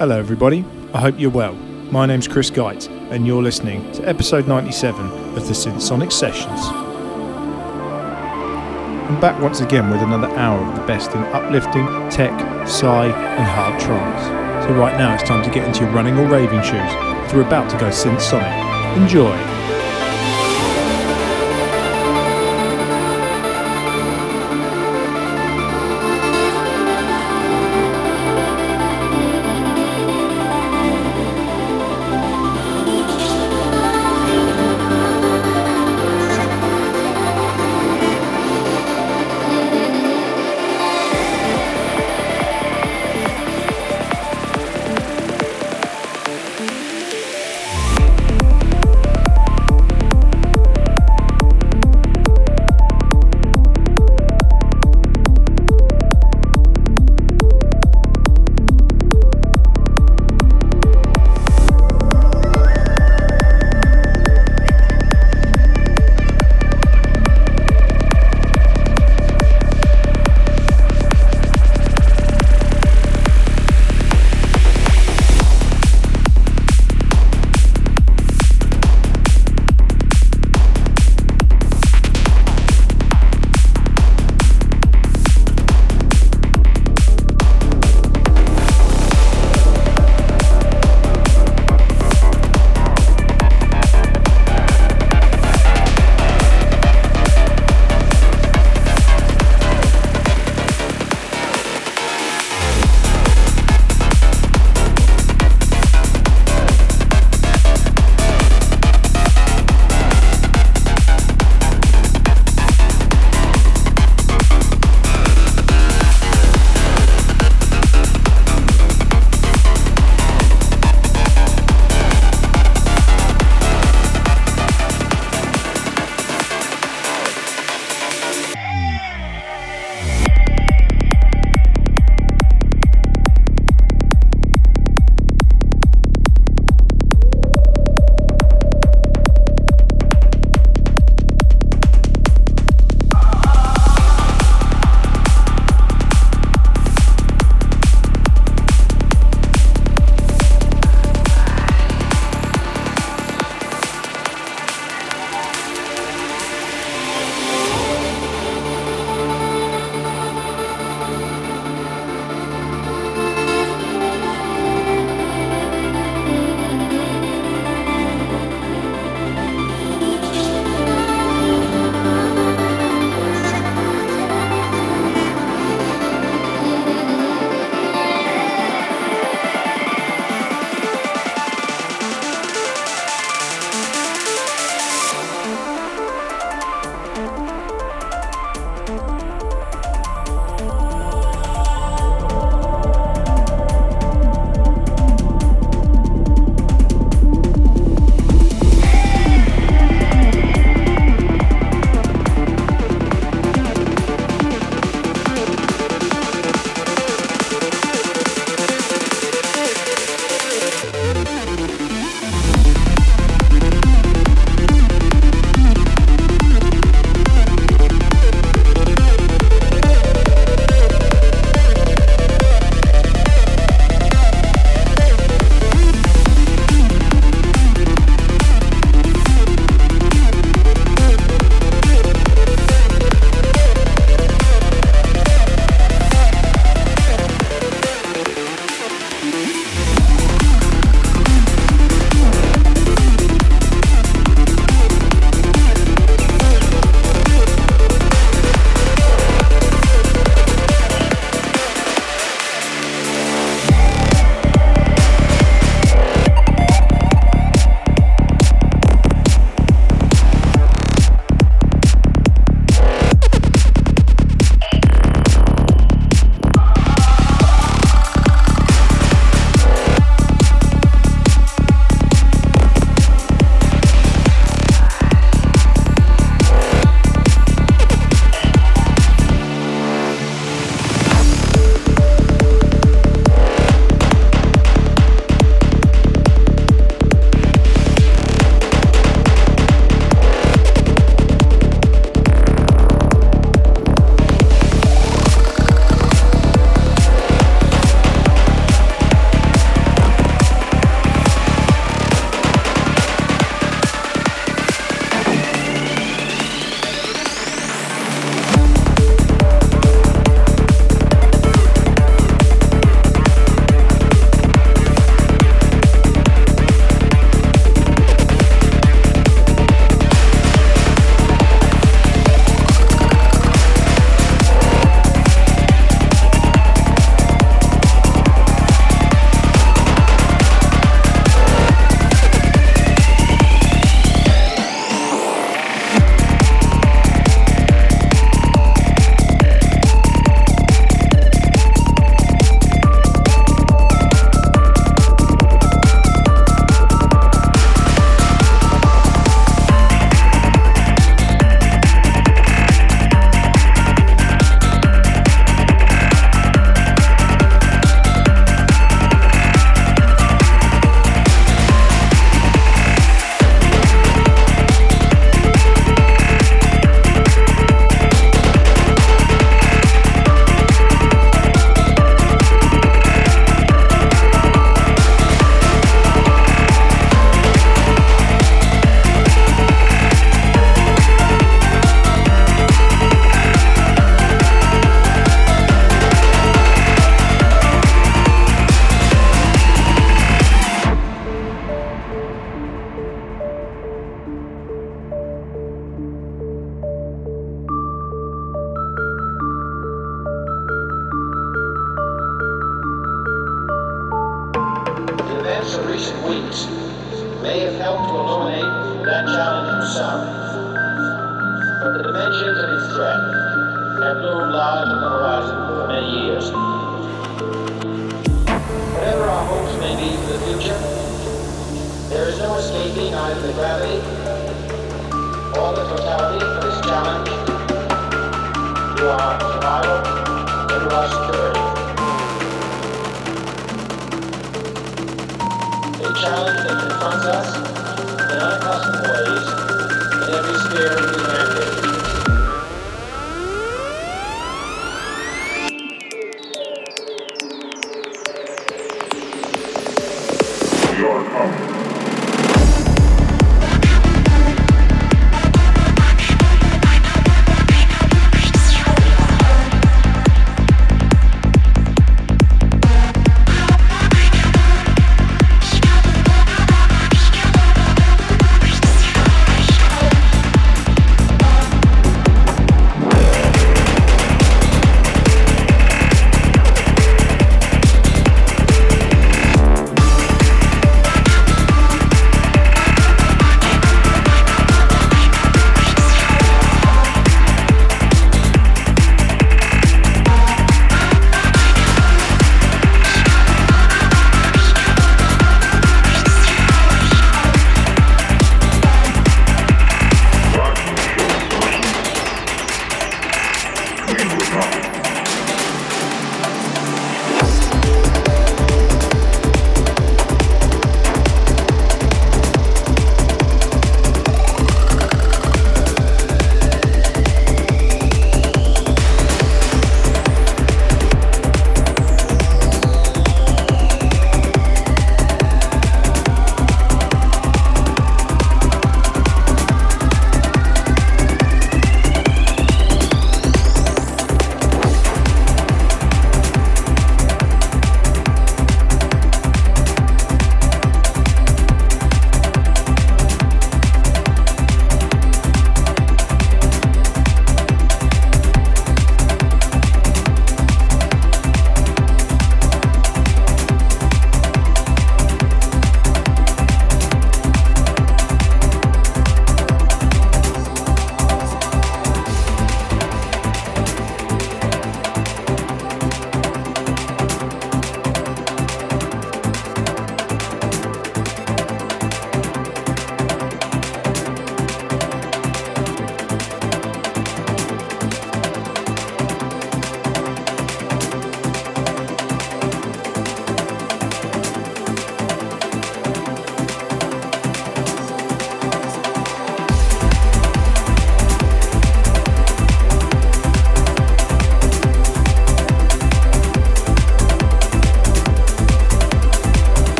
Hello, everybody. I hope you're well. My name's Chris Geitz, and you're listening to episode 97 of the Synthsonic Sessions. I'm back once again with another hour of the best in uplifting, tech, psy, and hard trance. So, right now it's time to get into your running or raving shoes as we're about to go Synthsonic. Enjoy!